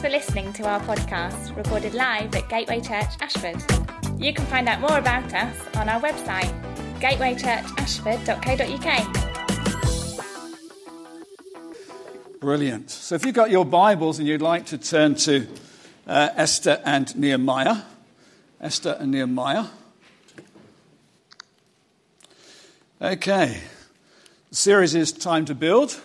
For listening to our podcast, recorded live at Gateway Church Ashford. You can find out more about us on our website, gatewaychurchashford.co.uk. Brilliant. So if you've got your Bibles and you'd like to turn to uh, Esther and Nehemiah, Esther and Nehemiah. Okay. The series is Time to Build.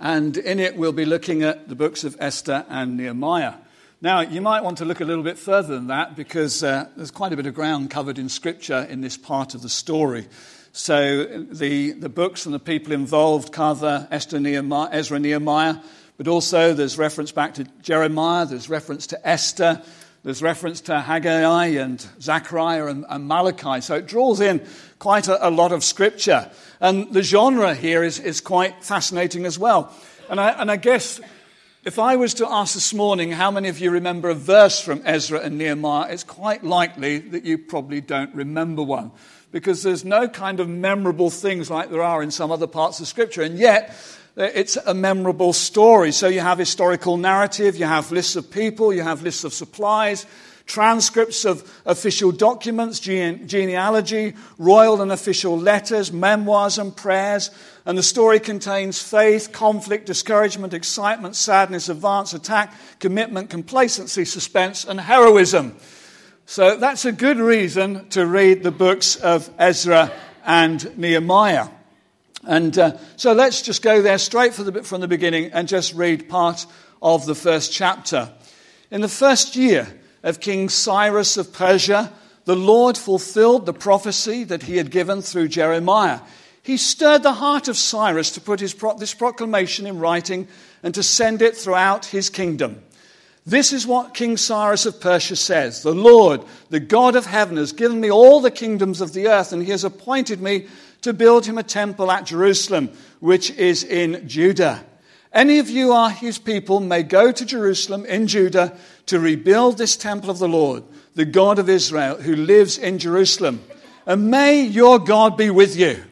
And in it, we'll be looking at the books of Esther and Nehemiah. Now, you might want to look a little bit further than that because uh, there's quite a bit of ground covered in Scripture in this part of the story. So, the, the books and the people involved cover Esther, Nehemiah, Ezra, Nehemiah, but also there's reference back to Jeremiah, there's reference to Esther, there's reference to Haggai and Zechariah and, and Malachi. So, it draws in quite a, a lot of Scripture. And the genre here is, is quite fascinating as well. And I, and I guess if I was to ask this morning how many of you remember a verse from Ezra and Nehemiah, it's quite likely that you probably don't remember one. Because there's no kind of memorable things like there are in some other parts of Scripture. And yet, Uh, it's a memorable story. So you have historical narrative, you have lists of people, you have lists of supplies, transcripts of official documents, gene- genealogy, royal and official letters, memoirs and prayers. And the story contains faith, conflict, discouragement, excitement, sadness, advance, attack, commitment, complacency, suspense, and heroism. So that's a good reason to read the books of Ezra and Nehemiah. And uh, so let's just go there straight the, from the beginning and just read part of the first chapter. In the first year, of King Cyrus of Persia, the Lord fulfilled the prophecy that he had given through Jeremiah. He stirred the heart of Cyrus to put pro- this proclamation in writing and to send it throughout his kingdom. This is what King Cyrus of Persia says The Lord, the God of heaven, has given me all the kingdoms of the earth, and he has appointed me to build him a temple at Jerusalem, which is in Judah. Any of you are his people may go to Jerusalem in Judah to rebuild this temple of the Lord, the God of Israel, who lives in Jerusalem. And may your God be with you.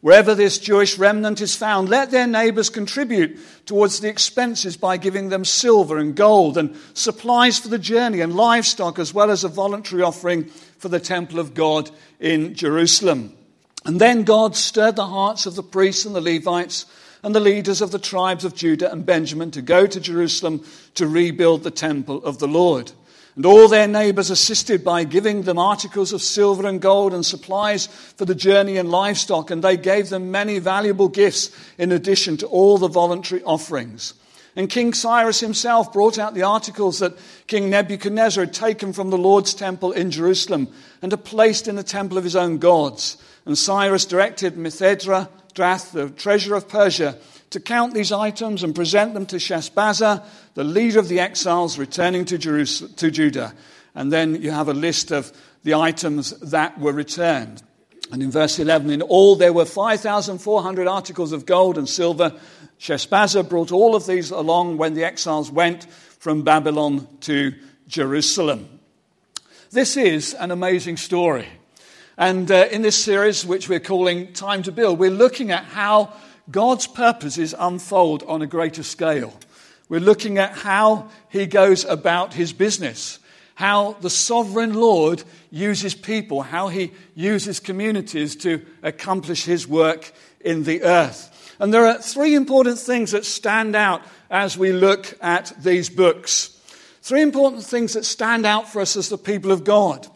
Wherever this Jewish remnant is found, let their neighbors contribute towards the expenses by giving them silver and gold and supplies for the journey and livestock, as well as a voluntary offering for the temple of God in Jerusalem. And then God stirred the hearts of the priests and the Levites and the leaders of the tribes of Judah and Benjamin to go to Jerusalem to rebuild the temple of the Lord. And all their neighbors assisted by giving them articles of silver and gold and supplies for the journey and livestock, and they gave them many valuable gifts in addition to all the voluntary offerings. And King Cyrus himself brought out the articles that King Nebuchadnezzar had taken from the Lord's temple in Jerusalem and had placed in the temple of his own gods. And Cyrus directed Mithredath, the treasurer of Persia, to count these items and present them to Sheshbazzar, the leader of the exiles returning to, Jerusalem, to Judah. And then you have a list of the items that were returned. And in verse 11, in all there were 5,400 articles of gold and silver. Sheshbazzar brought all of these along when the exiles went from Babylon to Jerusalem. This is an amazing story. And uh, in this series, which we're calling Time to Build, we're looking at how God's purposes unfold on a greater scale. We're looking at how he goes about his business, how the sovereign Lord uses people, how he uses communities to accomplish his work in the earth. And there are three important things that stand out as we look at these books. Three important things that stand out for us as the people of God.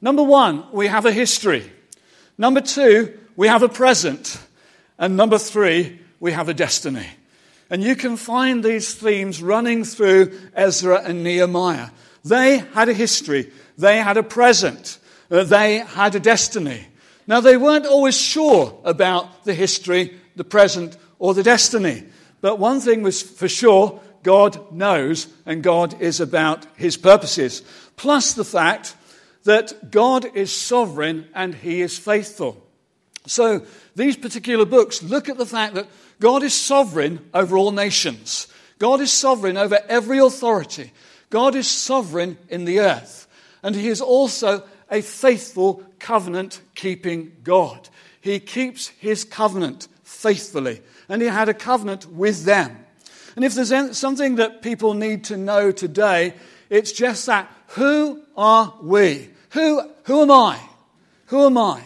Number one, we have a history. Number two, we have a present. And number three, we have a destiny. And you can find these themes running through Ezra and Nehemiah. They had a history, they had a present, they had a destiny. Now, they weren't always sure about the history, the present, or the destiny. But one thing was for sure God knows, and God is about his purposes. Plus the fact that God is sovereign and he is faithful. So these particular books look at the fact that God is sovereign over all nations. God is sovereign over every authority. God is sovereign in the earth. And he is also a faithful covenant keeping God. He keeps his covenant faithfully. And he had a covenant with them. And if there's something that people need to know today, it's just that who are we? Who, who am I? Who am I?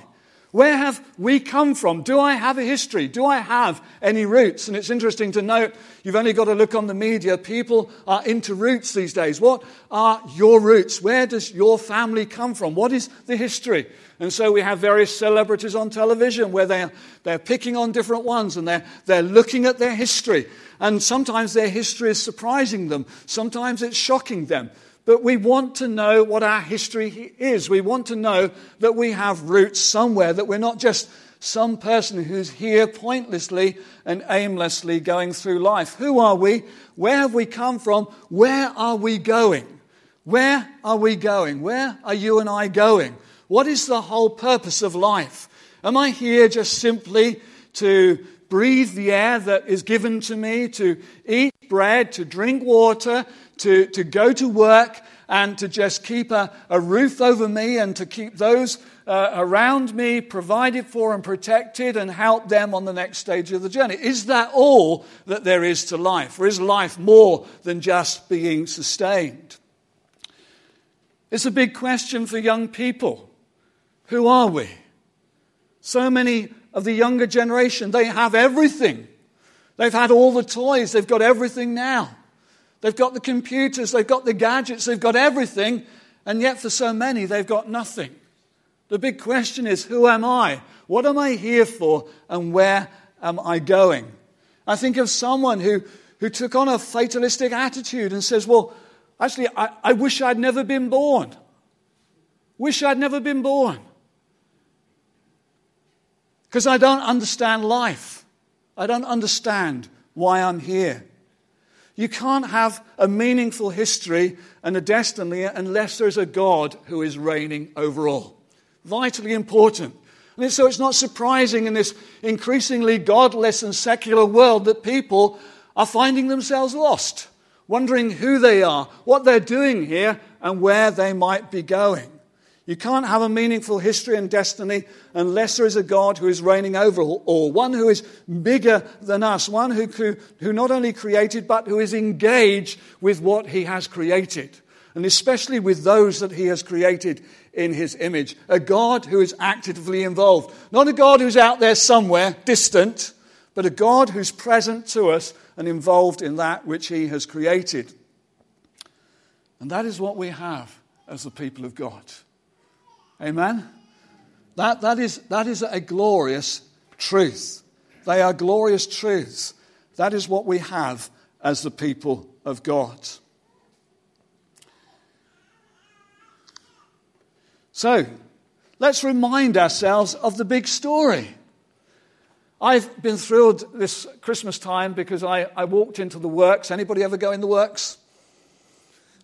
Where have we come from? Do I have a history? Do I have any roots? And it's interesting to note, you've only got to look on the media. People are into roots these days. What are your roots? Where does your family come from? What is the history? And so we have various celebrities on television where they're, they're picking on different ones and they're, they're looking at their history. And sometimes their history is surprising them, sometimes it's shocking them. But we want to know what our history is. We want to know that we have roots somewhere, that we're not just some person who's here pointlessly and aimlessly going through life. Who are we? Where have we come from? Where are we going? Where are we going? Where are you and I going? What is the whole purpose of life? Am I here just simply to breathe the air that is given to me, to eat bread, to drink water, to, to go to work and to just keep a, a roof over me and to keep those uh, around me provided for and protected and help them on the next stage of the journey. Is that all that there is to life? Or is life more than just being sustained? It's a big question for young people. Who are we? So many of the younger generation, they have everything. They've had all the toys, they've got everything now. They've got the computers, they've got the gadgets, they've got everything, and yet for so many, they've got nothing. The big question is who am I? What am I here for? And where am I going? I think of someone who, who took on a fatalistic attitude and says, Well, actually, I, I wish I'd never been born. Wish I'd never been born. Because I don't understand life. I don't understand why I'm here. You can't have a meaningful history and a destiny unless there's a God who is reigning over all. Vitally important. And so it's not surprising in this increasingly godless and secular world that people are finding themselves lost, wondering who they are, what they're doing here, and where they might be going. You can't have a meaningful history and destiny unless there is a God who is reigning over all, one who is bigger than us, one who, who not only created, but who is engaged with what he has created, and especially with those that he has created in his image. A God who is actively involved. Not a God who's out there somewhere, distant, but a God who's present to us and involved in that which he has created. And that is what we have as the people of God. Amen? That, that, is, that is a glorious truth. They are glorious truths. That is what we have as the people of God. So, let's remind ourselves of the big story. I've been thrilled this Christmas time because I, I walked into the works. Anybody ever go in the works?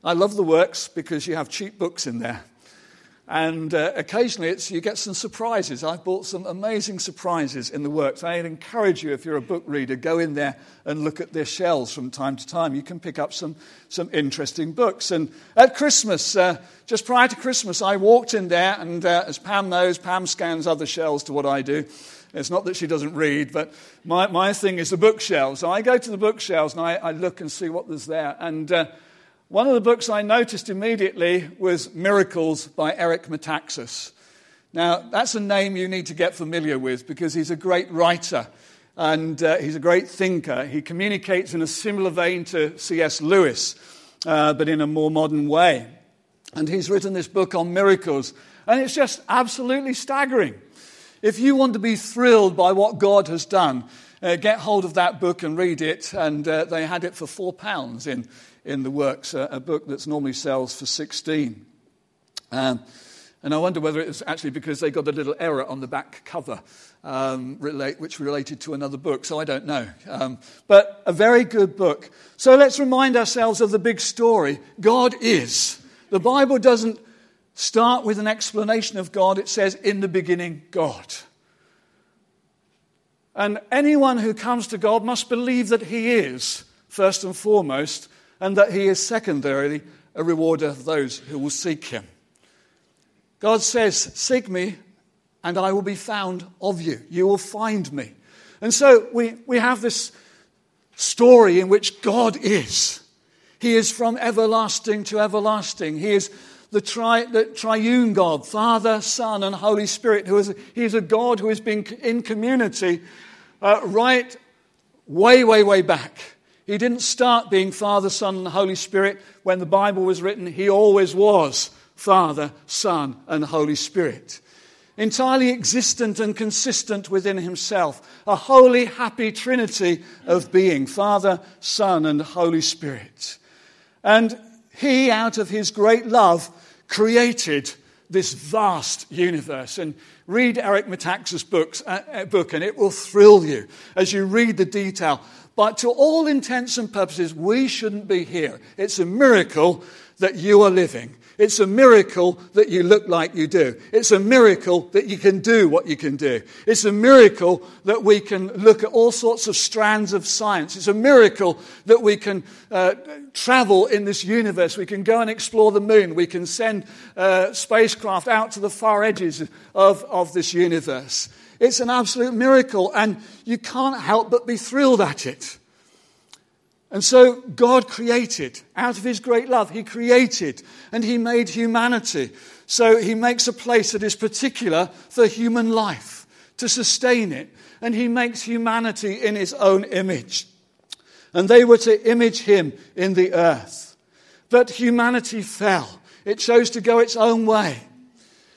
I love the works because you have cheap books in there. And uh, occasionally you get some surprises. I've bought some amazing surprises in the works. I'd encourage you, if you're a book reader, go in there and look at their shelves from time to time. You can pick up some, some interesting books. And at Christmas, uh, just prior to Christmas, I walked in there, and uh, as Pam knows, Pam scans other shelves to what I do. It's not that she doesn't read, but my, my thing is the bookshelves. So I go to the bookshelves and I, I look and see what there's there. And uh, one of the books I noticed immediately was Miracles by Eric Metaxas. Now, that's a name you need to get familiar with because he's a great writer and uh, he's a great thinker. He communicates in a similar vein to C.S. Lewis, uh, but in a more modern way. And he's written this book on miracles, and it's just absolutely staggering. If you want to be thrilled by what God has done, uh, get hold of that book and read it. And uh, they had it for four pounds in in the works, a, a book that's normally sells for 16. Um, and I wonder whether it was actually because they got a little error on the back cover, um, relate, which related to another book, so I don't know. Um, but a very good book. So let's remind ourselves of the big story God is. The Bible doesn't start with an explanation of God, it says, in the beginning, God. And anyone who comes to God must believe that He is, first and foremost, and that he is secondarily a rewarder of those who will seek him. God says, Seek me, and I will be found of you. You will find me. And so we, we have this story in which God is. He is from everlasting to everlasting. He is the, tri, the triune God, Father, Son, and Holy Spirit. Who is, he is a God who has been in community uh, right way, way, way back. He didn't start being Father, Son, and Holy Spirit when the Bible was written. He always was Father, Son, and Holy Spirit. Entirely existent and consistent within himself. A holy, happy trinity of being Father, Son, and Holy Spirit. And he, out of his great love, created this vast universe. And read Eric Metaxas' books, uh, uh, book, and it will thrill you as you read the detail. But to all intents and purposes, we shouldn't be here. It's a miracle that you are living. It's a miracle that you look like you do. It's a miracle that you can do what you can do. It's a miracle that we can look at all sorts of strands of science. It's a miracle that we can uh, travel in this universe. We can go and explore the moon. We can send uh, spacecraft out to the far edges of, of this universe. It's an absolute miracle, and you can't help but be thrilled at it. And so God created, out of his great love, he created and he made humanity. So he makes a place that is particular for human life, to sustain it. And he makes humanity in his own image. And they were to image him in the earth. But humanity fell. It chose to go its own way.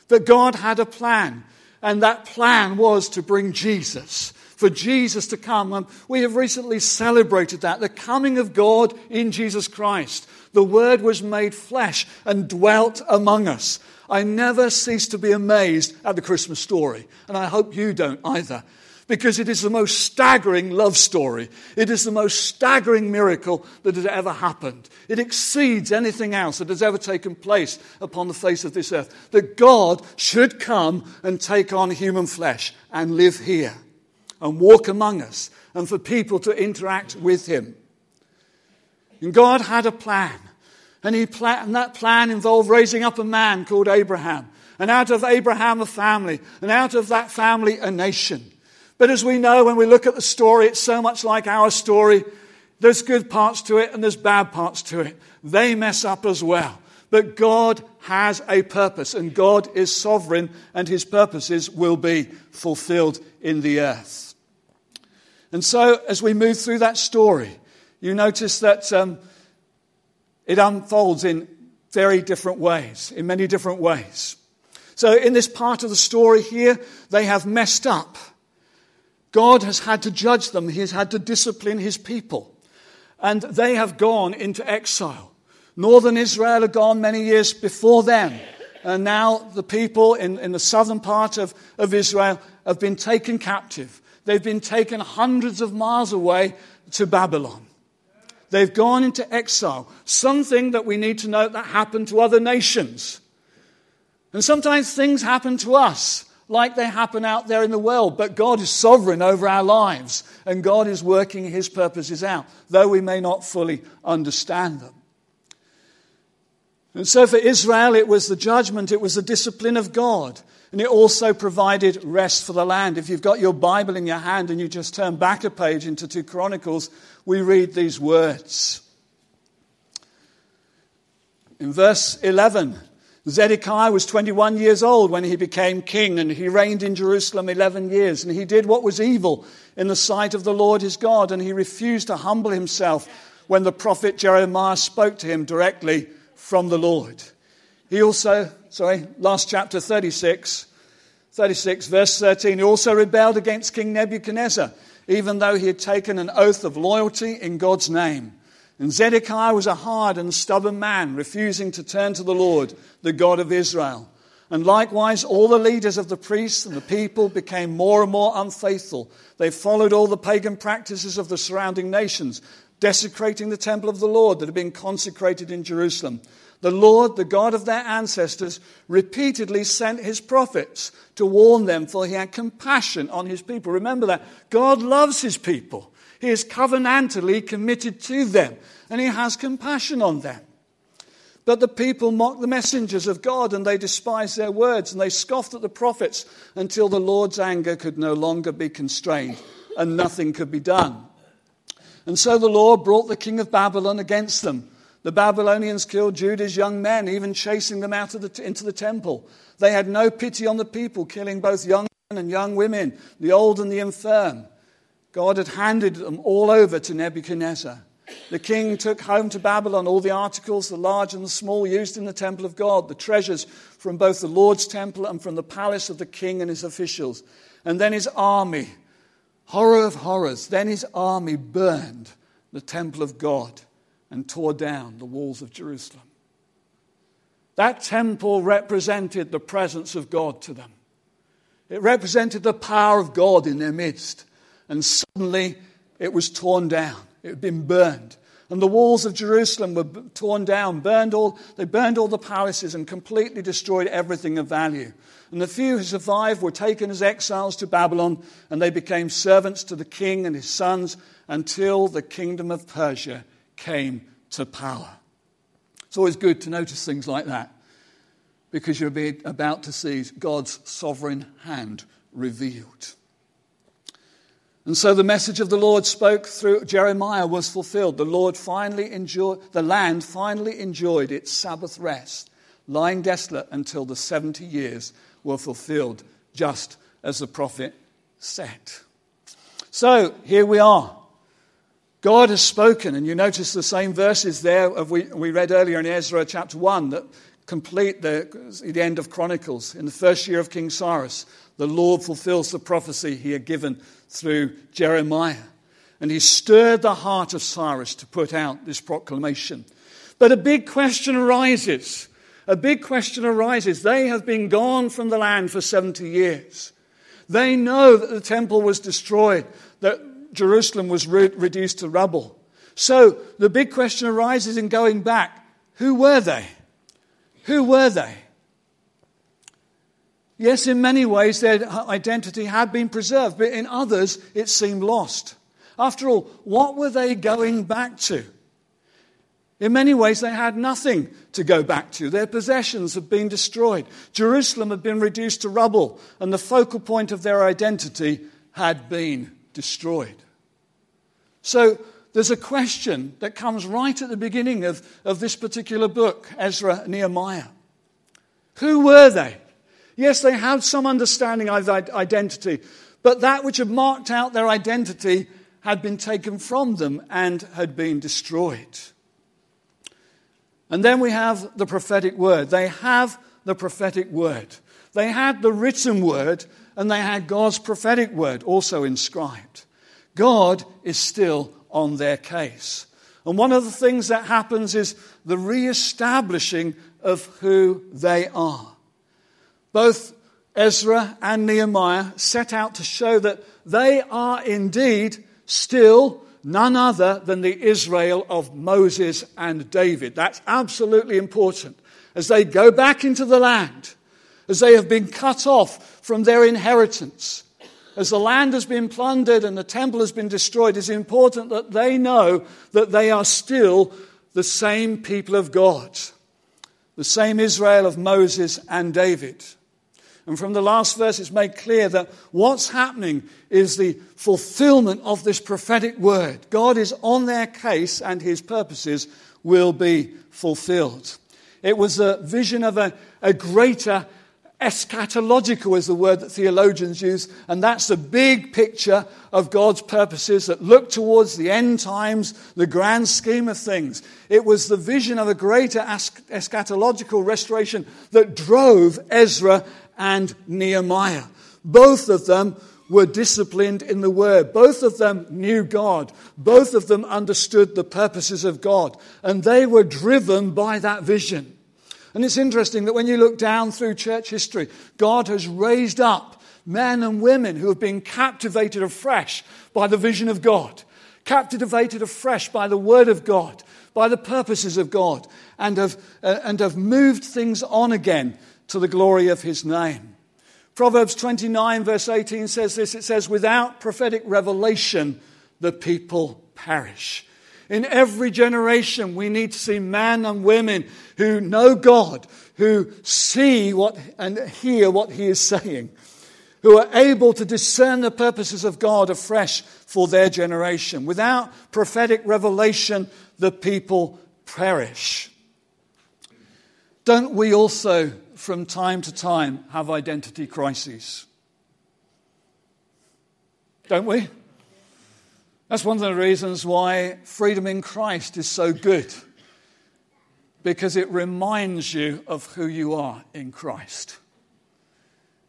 But God had a plan. And that plan was to bring Jesus for Jesus to come. And we have recently celebrated that the coming of God in Jesus Christ. The Word was made flesh and dwelt among us. I never cease to be amazed at the Christmas story, and I hope you don't either because it is the most staggering love story. It is the most staggering miracle that has ever happened. It exceeds anything else that has ever taken place upon the face of this earth. That God should come and take on human flesh and live here and walk among us and for people to interact with him. And God had a plan. And, he pla- and that plan involved raising up a man called Abraham. And out of Abraham, a family. And out of that family, a nation. But as we know, when we look at the story, it's so much like our story. There's good parts to it and there's bad parts to it. They mess up as well. But God has a purpose, and God is sovereign, and his purposes will be fulfilled in the earth. And so, as we move through that story, you notice that um, it unfolds in very different ways, in many different ways. So, in this part of the story here, they have messed up. God has had to judge them, He has had to discipline His people. And they have gone into exile. Northern Israel had gone many years before them. And now the people in, in the southern part of, of Israel have been taken captive. They've been taken hundreds of miles away to Babylon. They've gone into exile. Something that we need to note that happened to other nations. And sometimes things happen to us like they happen out there in the world, but God is sovereign over our lives and God is working his purposes out, though we may not fully understand them. And so for Israel, it was the judgment, it was the discipline of God. And it also provided rest for the land. If you've got your Bible in your hand and you just turn back a page into 2 Chronicles, we read these words. In verse 11, Zedekiah was 21 years old when he became king, and he reigned in Jerusalem 11 years. And he did what was evil in the sight of the Lord his God, and he refused to humble himself when the prophet Jeremiah spoke to him directly from the Lord. He also, sorry, last chapter 36, 36, verse 13. He also rebelled against King Nebuchadnezzar, even though he had taken an oath of loyalty in God's name. And Zedekiah was a hard and stubborn man, refusing to turn to the Lord, the God of Israel. And likewise, all the leaders of the priests and the people became more and more unfaithful. They followed all the pagan practices of the surrounding nations, desecrating the temple of the Lord that had been consecrated in Jerusalem. The Lord, the God of their ancestors, repeatedly sent his prophets to warn them, for he had compassion on his people. Remember that. God loves his people. He is covenantally committed to them, and he has compassion on them. But the people mocked the messengers of God, and they despised their words, and they scoffed at the prophets until the Lord's anger could no longer be constrained, and nothing could be done. And so the Lord brought the king of Babylon against them. The Babylonians killed Judah's young men, even chasing them out of the, into the temple. They had no pity on the people, killing both young men and young women, the old and the infirm. God had handed them all over to Nebuchadnezzar. The king took home to Babylon all the articles, the large and the small, used in the temple of God, the treasures from both the Lord's temple and from the palace of the king and his officials. And then his army, horror of horrors, then his army burned the temple of God and tore down the walls of Jerusalem. That temple represented the presence of God to them. It represented the power of God in their midst. And suddenly it was torn down. It had been burned. And the walls of Jerusalem were torn down, burned all, they burned all the palaces and completely destroyed everything of value. And the few who survived were taken as exiles to Babylon, and they became servants to the king and his sons until the kingdom of Persia came to power. It's always good to notice things like that because you're about to see God's sovereign hand revealed. And so the message of the Lord spoke through Jeremiah was fulfilled. The Lord finally enjoyed, the land finally enjoyed its Sabbath rest, lying desolate until the 70 years were fulfilled, just as the prophet said. So here we are. God has spoken, and you notice the same verses there of we, we read earlier in Ezra chapter 1 that complete the, the end of Chronicles. In the first year of King Cyrus, the Lord fulfills the prophecy he had given through Jeremiah. And he stirred the heart of Cyrus to put out this proclamation. But a big question arises. A big question arises. They have been gone from the land for 70 years. They know that the temple was destroyed, that Jerusalem was re- reduced to rubble. So the big question arises in going back who were they? Who were they? Yes, in many ways their identity had been preserved, but in others it seemed lost. After all, what were they going back to? In many ways, they had nothing to go back to. Their possessions had been destroyed. Jerusalem had been reduced to rubble, and the focal point of their identity had been destroyed. So, there's a question that comes right at the beginning of, of this particular book, Ezra Nehemiah. Who were they? Yes, they had some understanding of identity, but that which had marked out their identity had been taken from them and had been destroyed. And then we have the prophetic word. They have the prophetic word. They had the written word and they had God's prophetic word also inscribed. God is still on their case. And one of the things that happens is the re establishing of who they are. Both Ezra and Nehemiah set out to show that they are indeed still none other than the Israel of Moses and David. That's absolutely important. As they go back into the land, as they have been cut off from their inheritance, as the land has been plundered and the temple has been destroyed, it's important that they know that they are still the same people of God, the same Israel of Moses and David. And from the last verse, it's made clear that what's happening is the fulfillment of this prophetic word. God is on their case and his purposes will be fulfilled. It was a vision of a, a greater eschatological is the word that theologians use, and that's the big picture of God's purposes that look towards the end times, the grand scheme of things. It was the vision of a greater eschatological restoration that drove Ezra and Nehemiah. Both of them were disciplined in the word. Both of them knew God. Both of them understood the purposes of God. And they were driven by that vision. And it's interesting that when you look down through church history, God has raised up men and women who have been captivated afresh by the vision of God, captivated afresh by the word of God, by the purposes of God, and have, uh, and have moved things on again to the glory of his name. Proverbs 29, verse 18 says this it says, Without prophetic revelation, the people perish. In every generation, we need to see men and women who know God, who see what and hear what He is saying. who are able to discern the purposes of God afresh for their generation. Without prophetic revelation, the people perish. Don't we also, from time to time, have identity crises? Don't we? That's one of the reasons why freedom in Christ is so good, because it reminds you of who you are in Christ.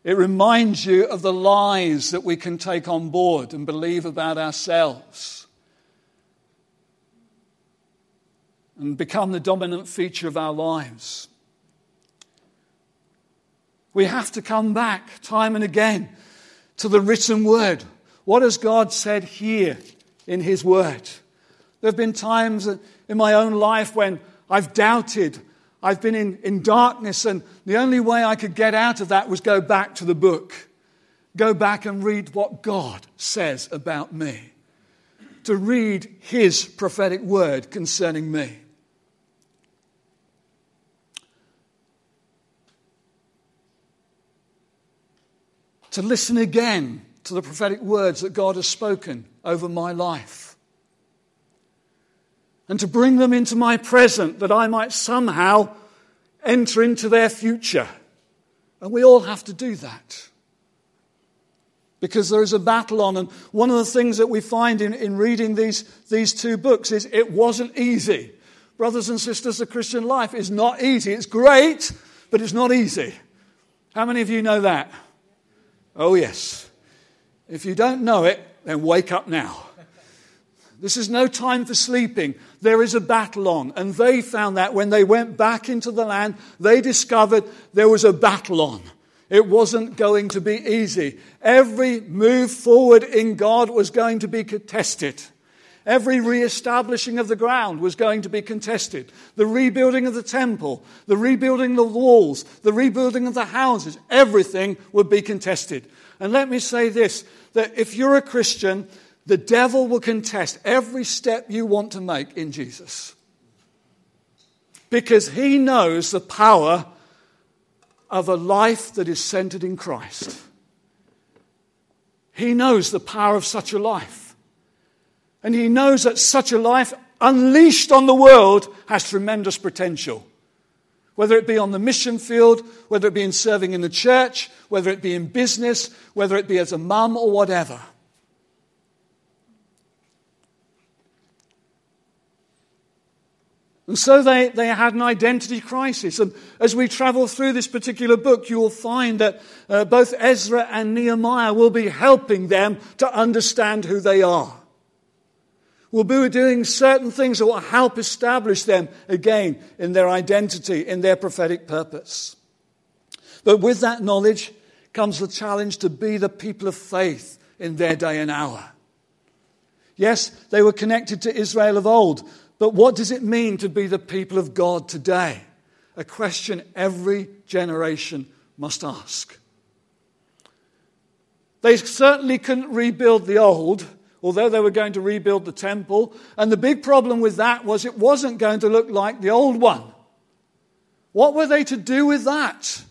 It reminds you of the lies that we can take on board and believe about ourselves and become the dominant feature of our lives. We have to come back time and again to the written word. What has God said here in His word? There have been times in my own life when I've doubted. I've been in, in darkness, and the only way I could get out of that was go back to the book. Go back and read what God says about me. To read His prophetic word concerning me. To listen again to the prophetic words that God has spoken over my life. And to bring them into my present that I might somehow enter into their future. And we all have to do that. Because there is a battle on. And one of the things that we find in, in reading these, these two books is it wasn't easy. Brothers and sisters, the Christian life is not easy. It's great, but it's not easy. How many of you know that? Oh, yes. If you don't know it, then wake up now. This is no time for sleeping. There is a battle on. And they found that when they went back into the land, they discovered there was a battle on. It wasn't going to be easy. Every move forward in God was going to be contested. Every re-establishing of the ground was going to be contested. The rebuilding of the temple, the rebuilding of the walls, the rebuilding of the houses, everything would be contested. And let me say this that if you're a Christian, the devil will contest every step you want to make in Jesus. Because he knows the power of a life that is centered in Christ. He knows the power of such a life. And he knows that such a life unleashed on the world has tremendous potential. Whether it be on the mission field, whether it be in serving in the church, whether it be in business, whether it be as a mum or whatever. And so they, they had an identity crisis. And as we travel through this particular book, you will find that uh, both Ezra and Nehemiah will be helping them to understand who they are will be doing certain things that will help establish them again in their identity, in their prophetic purpose. But with that knowledge comes the challenge to be the people of faith in their day and hour. Yes, they were connected to Israel of old, but what does it mean to be the people of God today? A question every generation must ask. They certainly couldn't rebuild the old, although they were going to rebuild the temple. And the big problem with that was it wasn't going to look like the old one. What were they to do with that?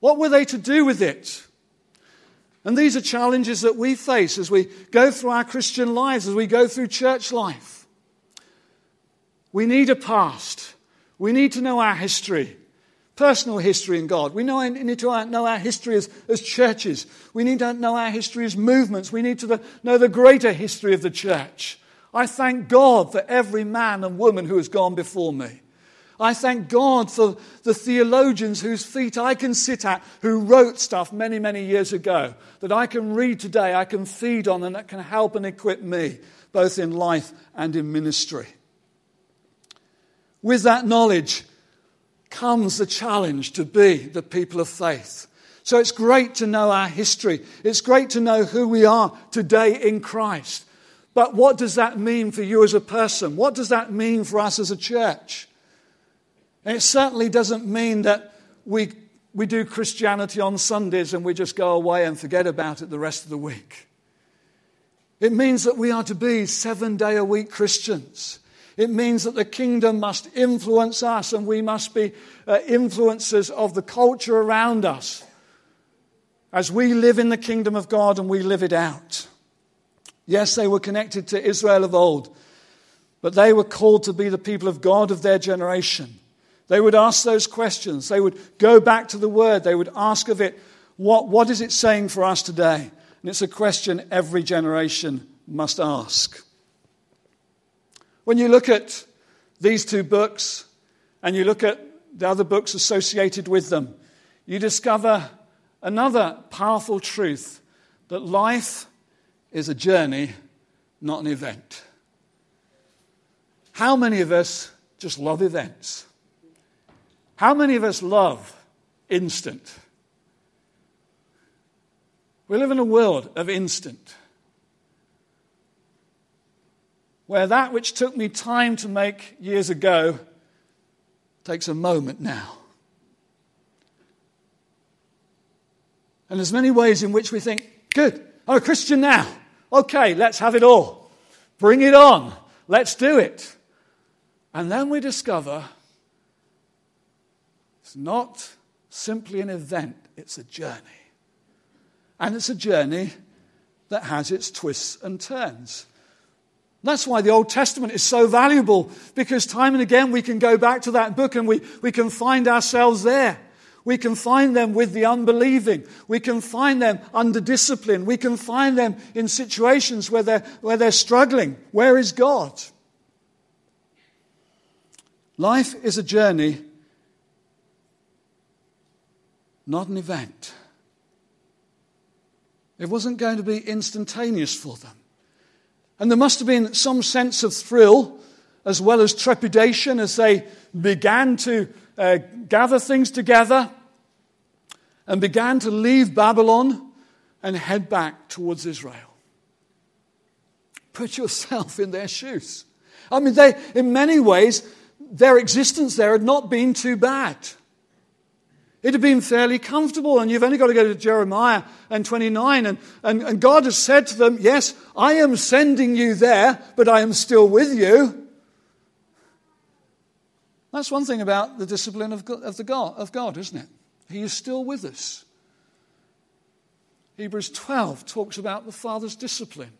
What were they to do with it? And these are challenges that we face as we go through our Christian lives, as we go through church life. We need a past. We need to know our history personal history in God. We know, need to know our history as, as churches. We need to know our history as movements. We need to know the greater history of the church. I thank God for every man and woman who has gone before me. I thank God for the theologians whose feet I can sit at, who wrote stuff many, many years ago, that I can read today, I can feed on, and that can help and equip me, both in life and in ministry. With that knowledge, comes the challenge to be the people of faith. So it's great to know our history. It's great to know who we are today in Christ. But what does that mean for you as a person? What does that mean for us as a church? And it certainly doesn't mean that we, we do Christianity on Sundays and we just go away and forget about it the rest of the week. It means that we are to be seven day a week Christians. It means that the kingdom must influence us and we must be uh, influencers of the culture around us. as we live in the kingdom of God and we live it out. Yes, they were connected to Israel of old, but they were called to be the people of God of their generation. They would ask those questions. They would go back to the word. They would ask of it, what, what is it saying for us today? And it's a question every generation must ask. When you look at these two books and you look at the other books associated with them, you discover another powerful truth that life is a journey, not an event. How many of us just love events? How many of us love instant? We live in a world of instant. Where that which took me time to make years ago takes a moment now. And there's many ways in which we think, good, I'm a Christian now. Okay, let's have it all. Bring it on. Let's do it. And then we discover it's not simply an event, it's a journey. And it's a journey that has its twists and turns. That's why the Old Testament is so valuable, because time and again we can go back to that book and we, we can find ourselves there. We can find them with the unbelieving. We can find them under discipline. We can find them in situations where they're, where they're struggling. Where is God? Life is a journey, not an event. It wasn't going to be instantaneous for them. And there must have been some sense of thrill as well as trepidation as they began to uh, gather things together and began to leave Babylon and head back towards Israel. Put yourself in their shoes. I mean, they, in many ways, their existence there had not been too bad. It had been fairly comfortable, and you've only got to go to Jeremiah and 29, and, and, and God has said to them, Yes, I am sending you there, but I am still with you. That's one thing about the discipline of God, of, the God, of God, isn't it? He is still with us. Hebrews 12 talks about the Father's discipline.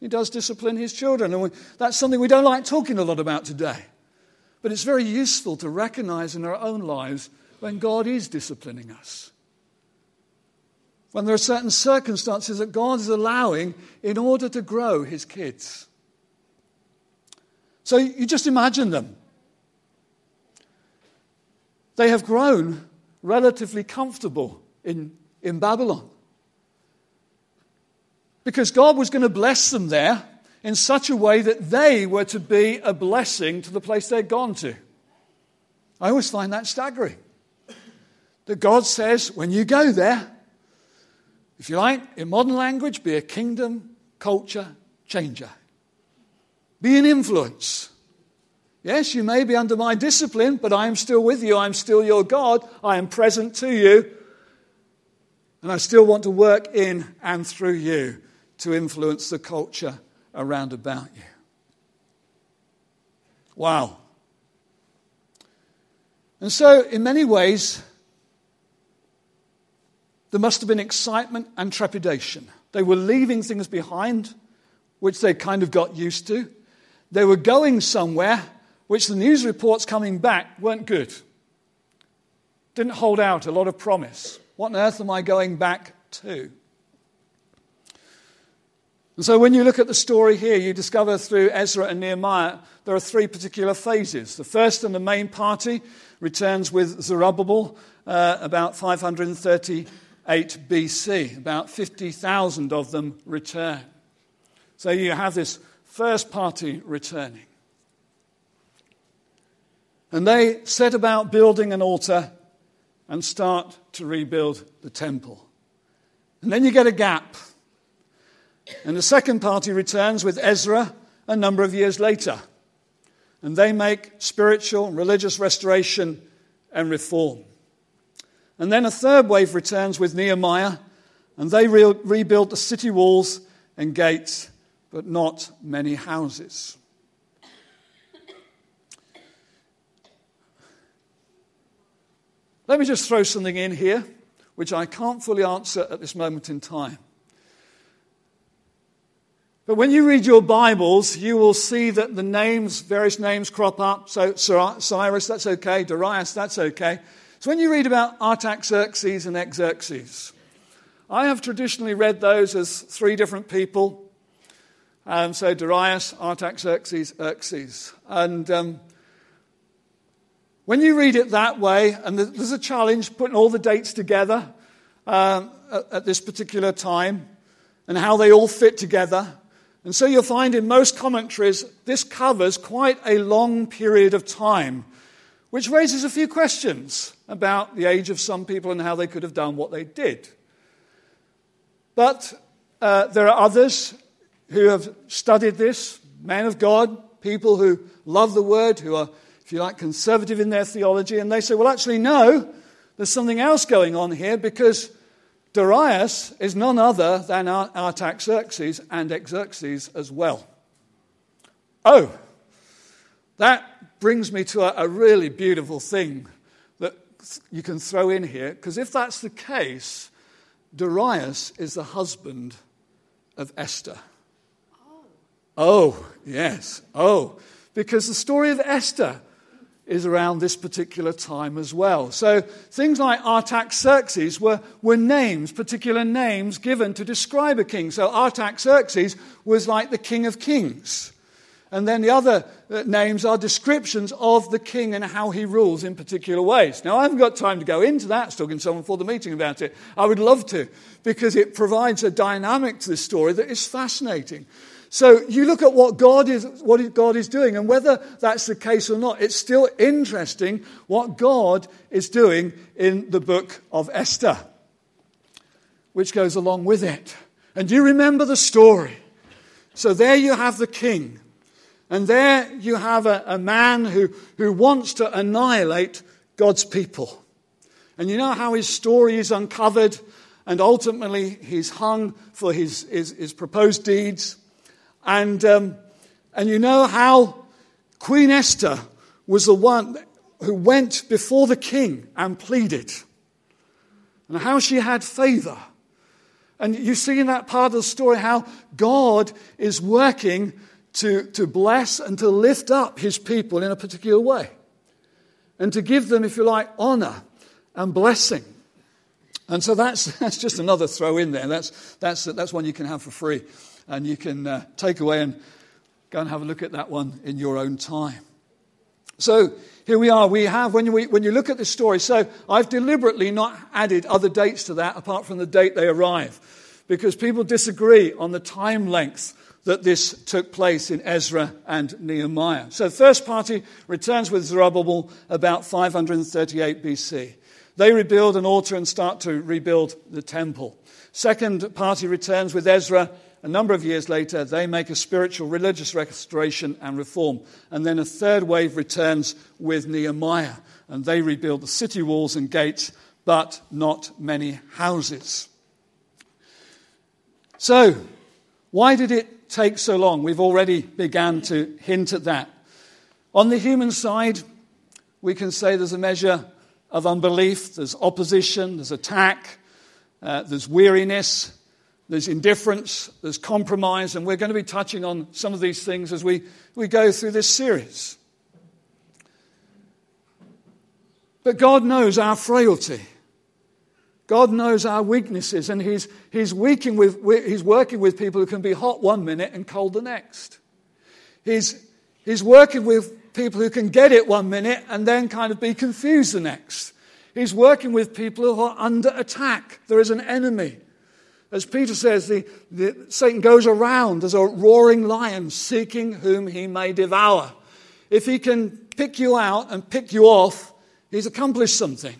He does discipline his children, and we, that's something we don't like talking a lot about today. But it's very useful to recognize in our own lives when God is disciplining us. When there are certain circumstances that God is allowing in order to grow his kids. So you just imagine them. They have grown relatively comfortable in, in Babylon. Because God was going to bless them there in such a way that they were to be a blessing to the place they'd gone to. I always find that staggering. That God says, when you go there, if you like, in modern language, be a kingdom culture changer. Be an influence. Yes, you may be under my discipline, but I am still with you. I'm still your God. I am present to you. And I still want to work in and through you to influence the culture around about you. Wow. And so, in many ways, there must have been excitement and trepidation. They were leaving things behind, which they kind of got used to. They were going somewhere which the news reports coming back weren't good. Didn't hold out a lot of promise. What on earth am I going back to? And so, when you look at the story here, you discover through Ezra and Nehemiah there are three particular phases. The first and the main party returns with Zerubbabel uh, about 538 BC. About 50,000 of them return. So, you have this first party returning. And they set about building an altar and start to rebuild the temple. And then you get a gap. And the second party returns with Ezra a number of years later. And they make spiritual and religious restoration and reform. And then a third wave returns with Nehemiah, and they re- rebuild the city walls and gates, but not many houses. Let me just throw something in here. which I can't fully answer at this moment in time. But when you read your Bibles, you will see that the names, various names crop up. So Cyrus, that's okay. Darius, that's okay. So when you read about Artaxerxes and Xerxes, I have traditionally read those as three different people. Um, so Darius, Artaxerxes, Xerxes. And um, when you read it that way, and there's a challenge putting all the dates together um, at, at this particular time and how they all fit together. And so you'll find in most commentaries, this covers quite a long period of time, which raises a few questions about the age of some people and how they could have done what they did. But uh, there are others who have studied this, men of God, people who love the word, who are if you like, conservative in their theology, and they say, well, actually, no, there's something else going on here because Darius is none other than Artaxerxes and Xerxes as well. Oh, that brings me to a, a really beautiful thing that you can throw in here, because if that's the case, Darius is the husband of Esther. Oh. oh, yes. Oh, because the story of Esther is around this particular time as well. So things like Artaxerxes were, were names, particular names given to describe a king. So Artaxerxes was like the king of kings. And then the other uh, names are descriptions of the king and how he rules in particular ways. Now, I haven't got time to go into that. I was talking to someone for the meeting about it. I would love to, because it provides a dynamic to this story that is fascinating. So you look at what God is, what God is doing, and whether that's the case or not, it's still interesting what God is doing in the book of Esther, which goes along with it. And you remember the story. So there you have the king, and there you have a, a man who, who wants to annihilate God's people. And you know how his story is uncovered, and ultimately he's hung for his, his, his proposed deeds. And, um, and you know how Queen Esther was the one who went before the king and pleaded, and how she had favor. And you see in that part of the story how God is working to, to bless and to lift up his people in a particular way, and to give them, if you like, honor and blessing. And so that's, that's just another throw in there. That's, that's, that's one you can have for free and you can uh, take away and go and have a look at that one in your own time. So here we are. We have, when you, when you look at this story, so I've deliberately not added other dates to that apart from the date they arrive, because people disagree on the time length that this took place in Ezra and Nehemiah. So, first party returns with Zerubbabel about 538 BC. They rebuild an altar and start to rebuild the temple. Second party returns with Ezra a number of years later, they make a spiritual religious restoration and reform. And then a third wave returns with Nehemiah, and they rebuild the city walls and gates, but not many houses. So, why did it take so long? We've already begun to hint at that. On the human side, we can say there's a measure of unbelief, there's opposition, there's attack, uh, there's weariness, there's indifference, there's compromise, and we're going to be touching on some of these things as we, we go through this series. But God knows our frailty. God knows our weaknesses, and He's, he's, working with, he's working with people who can be hot one minute and cold the next. He's, he's working with people who can get it one minute and then kind of be confused the next. He's working with people who are under attack. There is an enemy. As Peter says, the, the, Satan goes around as a roaring lion seeking whom he may devour. If he can pick you out and pick you off, he's accomplished something.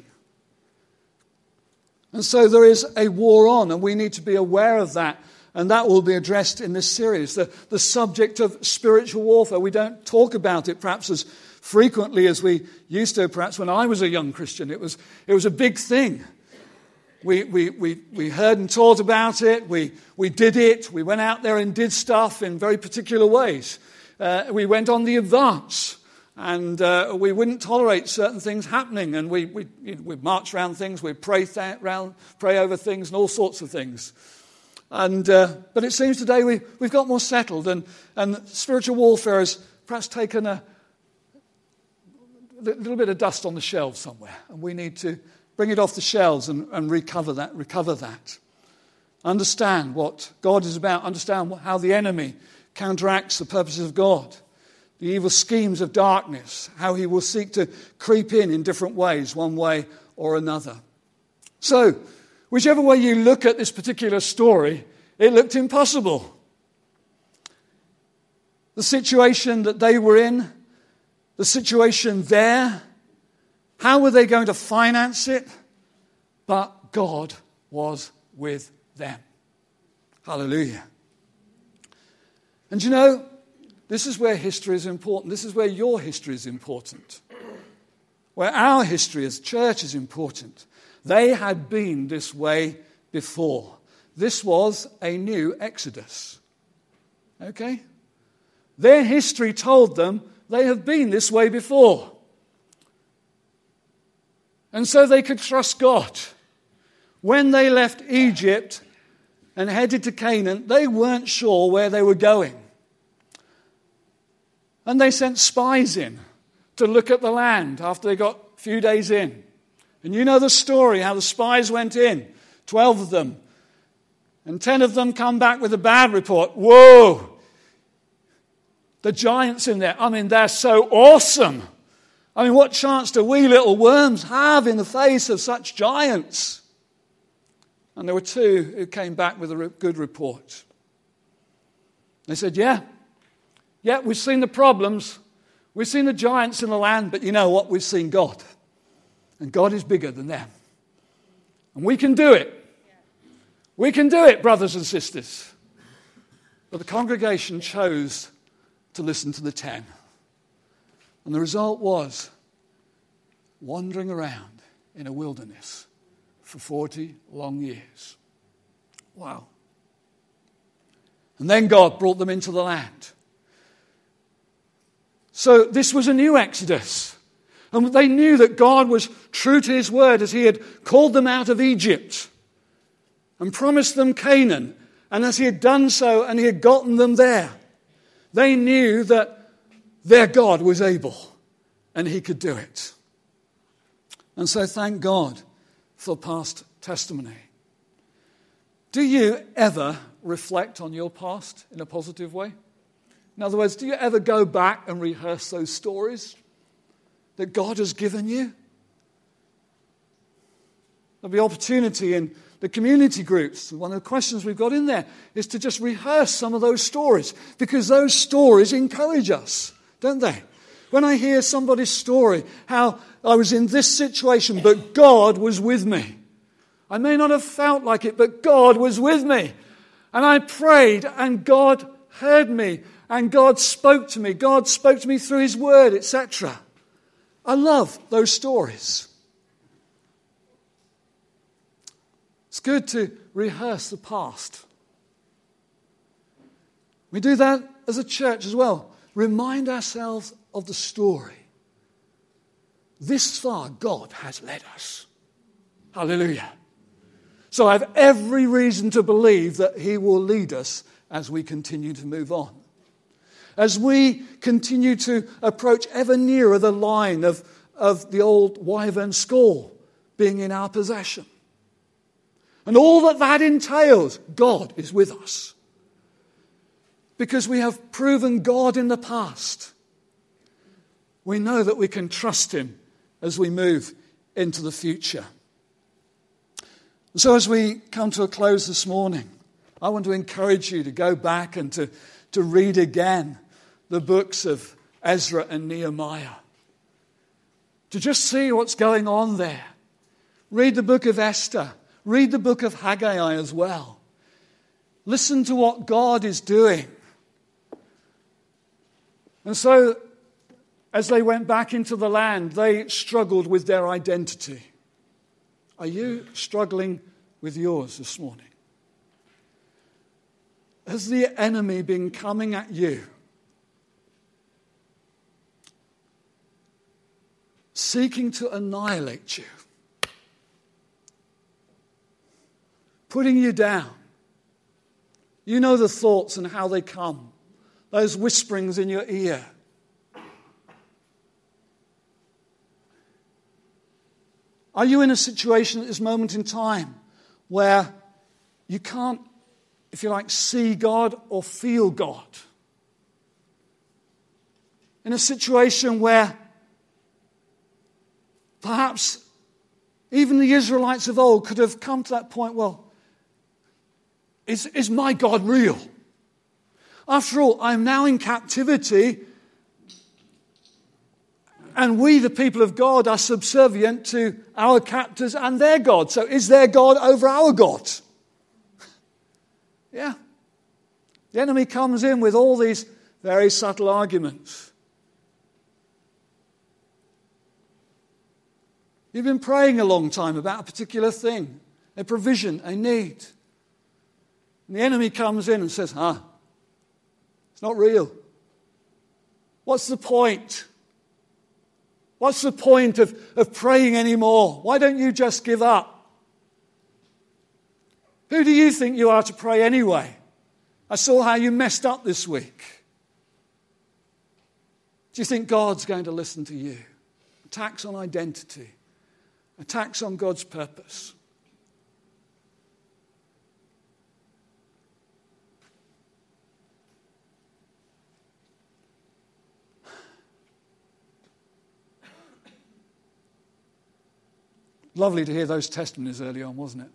And so there is a war on, and we need to be aware of that. And that will be addressed in this series the, the subject of spiritual warfare. We don't talk about it perhaps as frequently as we used to, perhaps when I was a young Christian. It was, it was a big thing we, we, we, we heard and taught about it. We, we did it. We went out there and did stuff in very particular ways. Uh, we went on the advance. and uh, we wouldn't tolerate certain things happening, and we, we, we'd march around things, we'd pray, th- pray over things, and all sorts of things. And, uh, but it seems today we, we've got more settled, and, and spiritual warfare has perhaps taken a little bit of dust on the shelves somewhere, and we need to bring it off the shelves and, and recover that. Recover that. Understand what God is about. Understand how the enemy counteracts the purposes of God the evil schemes of darkness, how he will seek to creep in in different ways, one way or another. So, whichever way you look at this particular story, it looked impossible. The situation that they were in, the situation there, how were they going to finance it? But God was with them. Hallelujah. And you know, this is where history is important. This is where your history is important. Where our history as church is important. They had been this way before. This was a new Exodus. Okay? Their history told them they have been this way before. And so they could trust God. When they left Egypt and headed to Canaan, they weren't sure where they were going. And they sent spies in to look at the land after they got a few days in. And you know the story how the spies went in 12 of them. And 10 of them come back with a bad report. Whoa! The giants in there, I mean, they're so awesome. I mean, what chance do we little worms have in the face of such giants? And there were two who came back with a good report. They said, Yeah, yeah, we've seen the problems, we've seen the giants in the land, but you know what? We've seen God. And God is bigger than them. And we can do it. We can do it, brothers and sisters. But the congregation chose to listen to the ten. And the result was wandering around in a wilderness for 40 long years. Wow. And then God brought them into the land. So this was a new Exodus. And they knew that God was true to his word as he had called them out of Egypt and promised them Canaan. And as he had done so and he had gotten them there, they knew that their God was able and he could do it. And so thank God for past testimony. Do you ever reflect on your past in a positive way? In other words, do you ever go back and rehearse those stories that God has given you? There'll be opportunity in the community groups. One of the questions we've got in there is to just rehearse some of those stories because those stories encourage us, don't they? When I hear somebody's story, how I was in this situation, but God was with me. I may not have felt like it, but God was with me. And I prayed, and God heard me and God spoke to me. God spoke to me through His Word, etc. I love those stories. It's good to rehearse the past. We do that as a church as well. Remind ourselves of the story. This far, God has led us. Hallelujah. So I have every reason to believe that He will lead us as we continue to move on as we continue to approach ever nearer the line of, of the old Wyvern School being in our possession. And all that that entails, God is with us. Because we have proven God in the past. We know that we can trust Him as we move into the future. So, as we come to a close this morning, I want to encourage you to go back and to, to read again the books of Ezra and Nehemiah to just see what's going on there. Read the book of Esther. Read the book of Haggai as well. Listen to what God is doing. And so, as they went back into the land, they struggled with their identity. Are you struggling with yours this morning? Has the enemy been coming at you seeking to annihilate you, putting you down. You know the thoughts and how they come, those whisperings in your ear. Are you in a situation at this moment in time where you can't, if you like, see God or feel God? In a situation where perhaps even the Israelites of old could have come to that point well, is, is my God real? After all, I'm now in captivity and we, the people of God, are subservient to our captors and their God. So is their God over our God? yeah. The enemy comes in with all these very subtle arguments. You've been praying a long time about a particular thing, a provision, a need. And the enemy comes in and says, Ah, not real. What's the point? What's the point of, of praying anymore? Why don't you just give up? Who do you think you are to pray anyway? I saw how you messed up this week. Do you think God's going to listen to you? Attacks on identity, attacks on God's purpose. Lovely to hear those testimonies early on, wasn't it?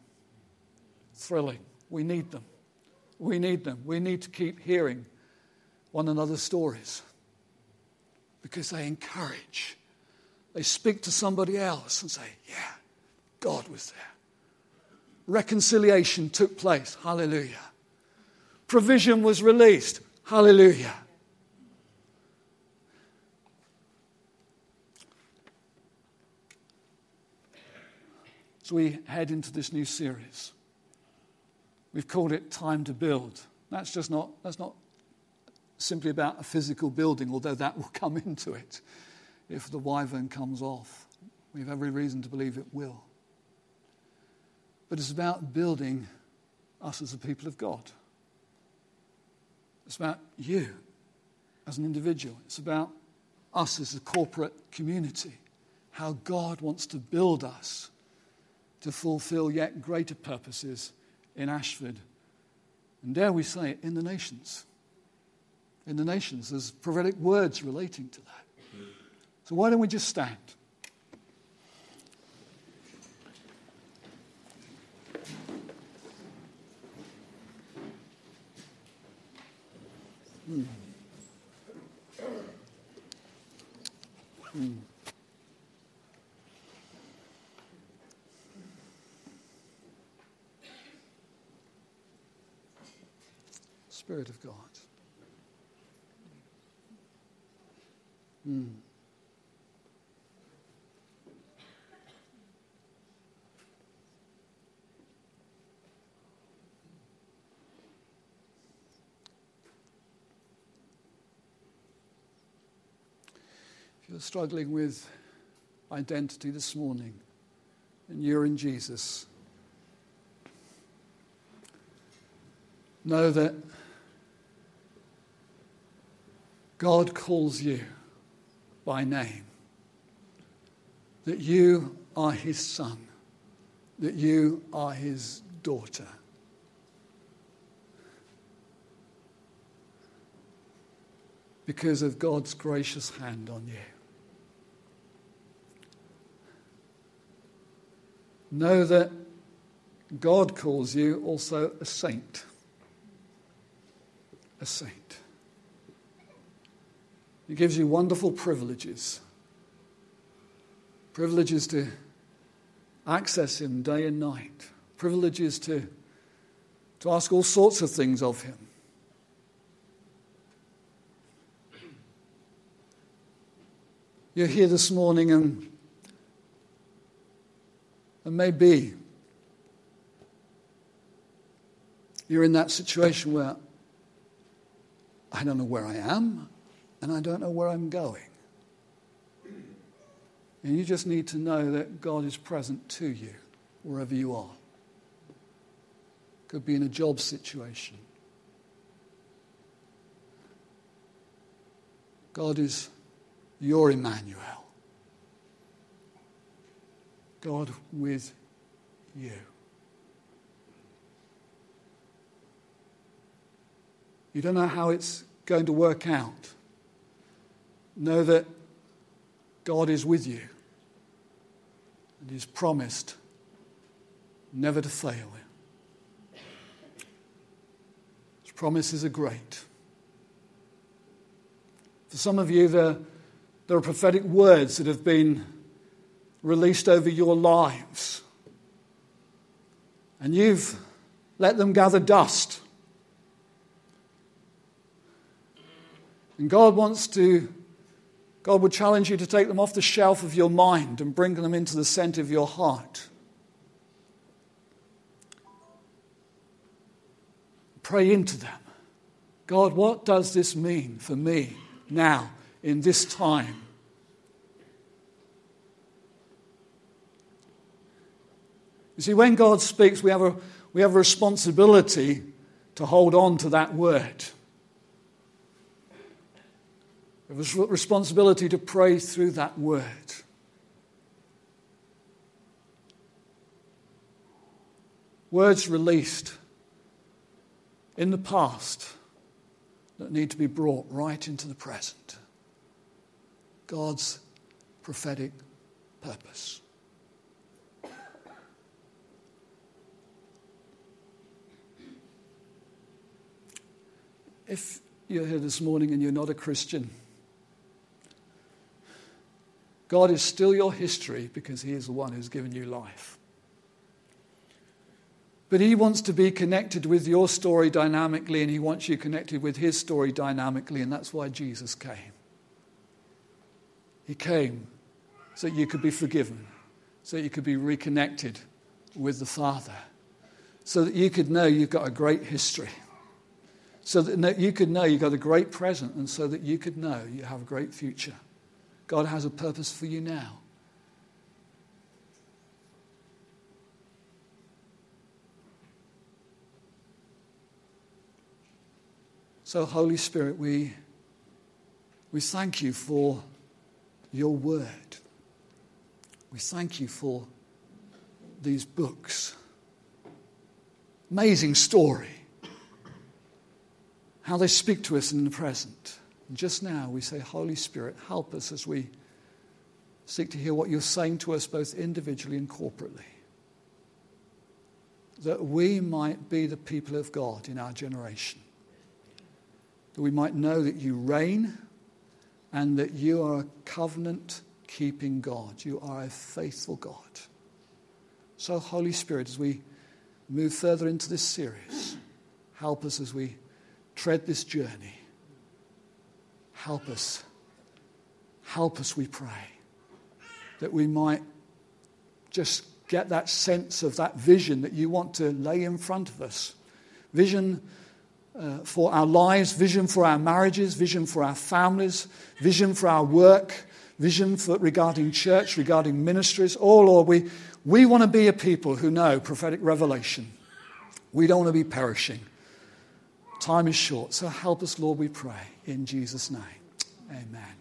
Thrilling. We need them. We need them. We need to keep hearing one another's stories because they encourage. They speak to somebody else and say, Yeah, God was there. Reconciliation took place. Hallelujah. Provision was released. Hallelujah. As we head into this new series. We've called it Time to Build. That's just not, that's not simply about a physical building, although that will come into it if the wyvern comes off. We have every reason to believe it will. But it's about building us as a people of God. It's about you as an individual. It's about us as a corporate community. How God wants to build us to fulfill yet greater purposes in Ashford. And dare we say it, in the nations. In the nations, there's prophetic words relating to that. So why don't we just stand? Spirit of God. Mm. If you're struggling with identity this morning and you're in Jesus, know that God calls you by name, that you are his son, that you are his daughter. Because of God's gracious hand on you. Know that God calls you also a saint. A saint. He gives you wonderful privileges. Privileges to access Him day and night. Privileges to, to ask all sorts of things of Him. You're here this morning and, and maybe you're in that situation where I don't know where I am and I don't know where I'm going. And you just need to know that God is present to you wherever you are. Could be in a job situation. God is your Emmanuel. God with you. You don't know how it's going to work out. Know that God is with you and He's promised never to fail you. His promises are great. For some of you, there, there are prophetic words that have been released over your lives. And you've let them gather dust. And God wants to, God would challenge you to take them off the shelf of your mind and bring them into the center of your heart. Pray into them. God, what does this mean for me now, in this time? You see, when God speaks, we have a, we have a responsibility to hold on to that word. Have a responsibility to pray through that word. Words released in the past that need to be brought right into the present. God's prophetic purpose. If you're here this morning and you're not a Christian, God is still your history because He is the one who's given you life. But He wants to be connected with your story dynamically, and He wants you connected with His story dynamically, and that's why Jesus came. He came so you could be forgiven, so you could be reconnected with the Father, so that you could know you've got a great history so that you could know you've got a great present and so that you could know you have a great future. God has a purpose for you now. So, Holy Spirit, we, we thank you for your word. We thank you for these books. Amazing story how they speak to us in the present. Just now we say, Holy Spirit, help us as we seek to hear what you're saying to us both individually and corporately. That we might be the people of God in our generation. That we might know that you reign and that you are a covenant keeping God. You are a faithful God. So, Holy Spirit, as we move further into this series, help us as we tread this journey. Help us. Help us, we pray, that we might just get that sense of that vision that you want to lay in front of us. Vision uh, for our lives, vision for our marriages, vision for our families, vision for our work, vision for, regarding church, regarding ministries. Oh, Lord, we, we want to be a people who know prophetic revelation. We don't want to be perishing. Time is short, so help us, Lord, we pray. In Jesus' name, amen.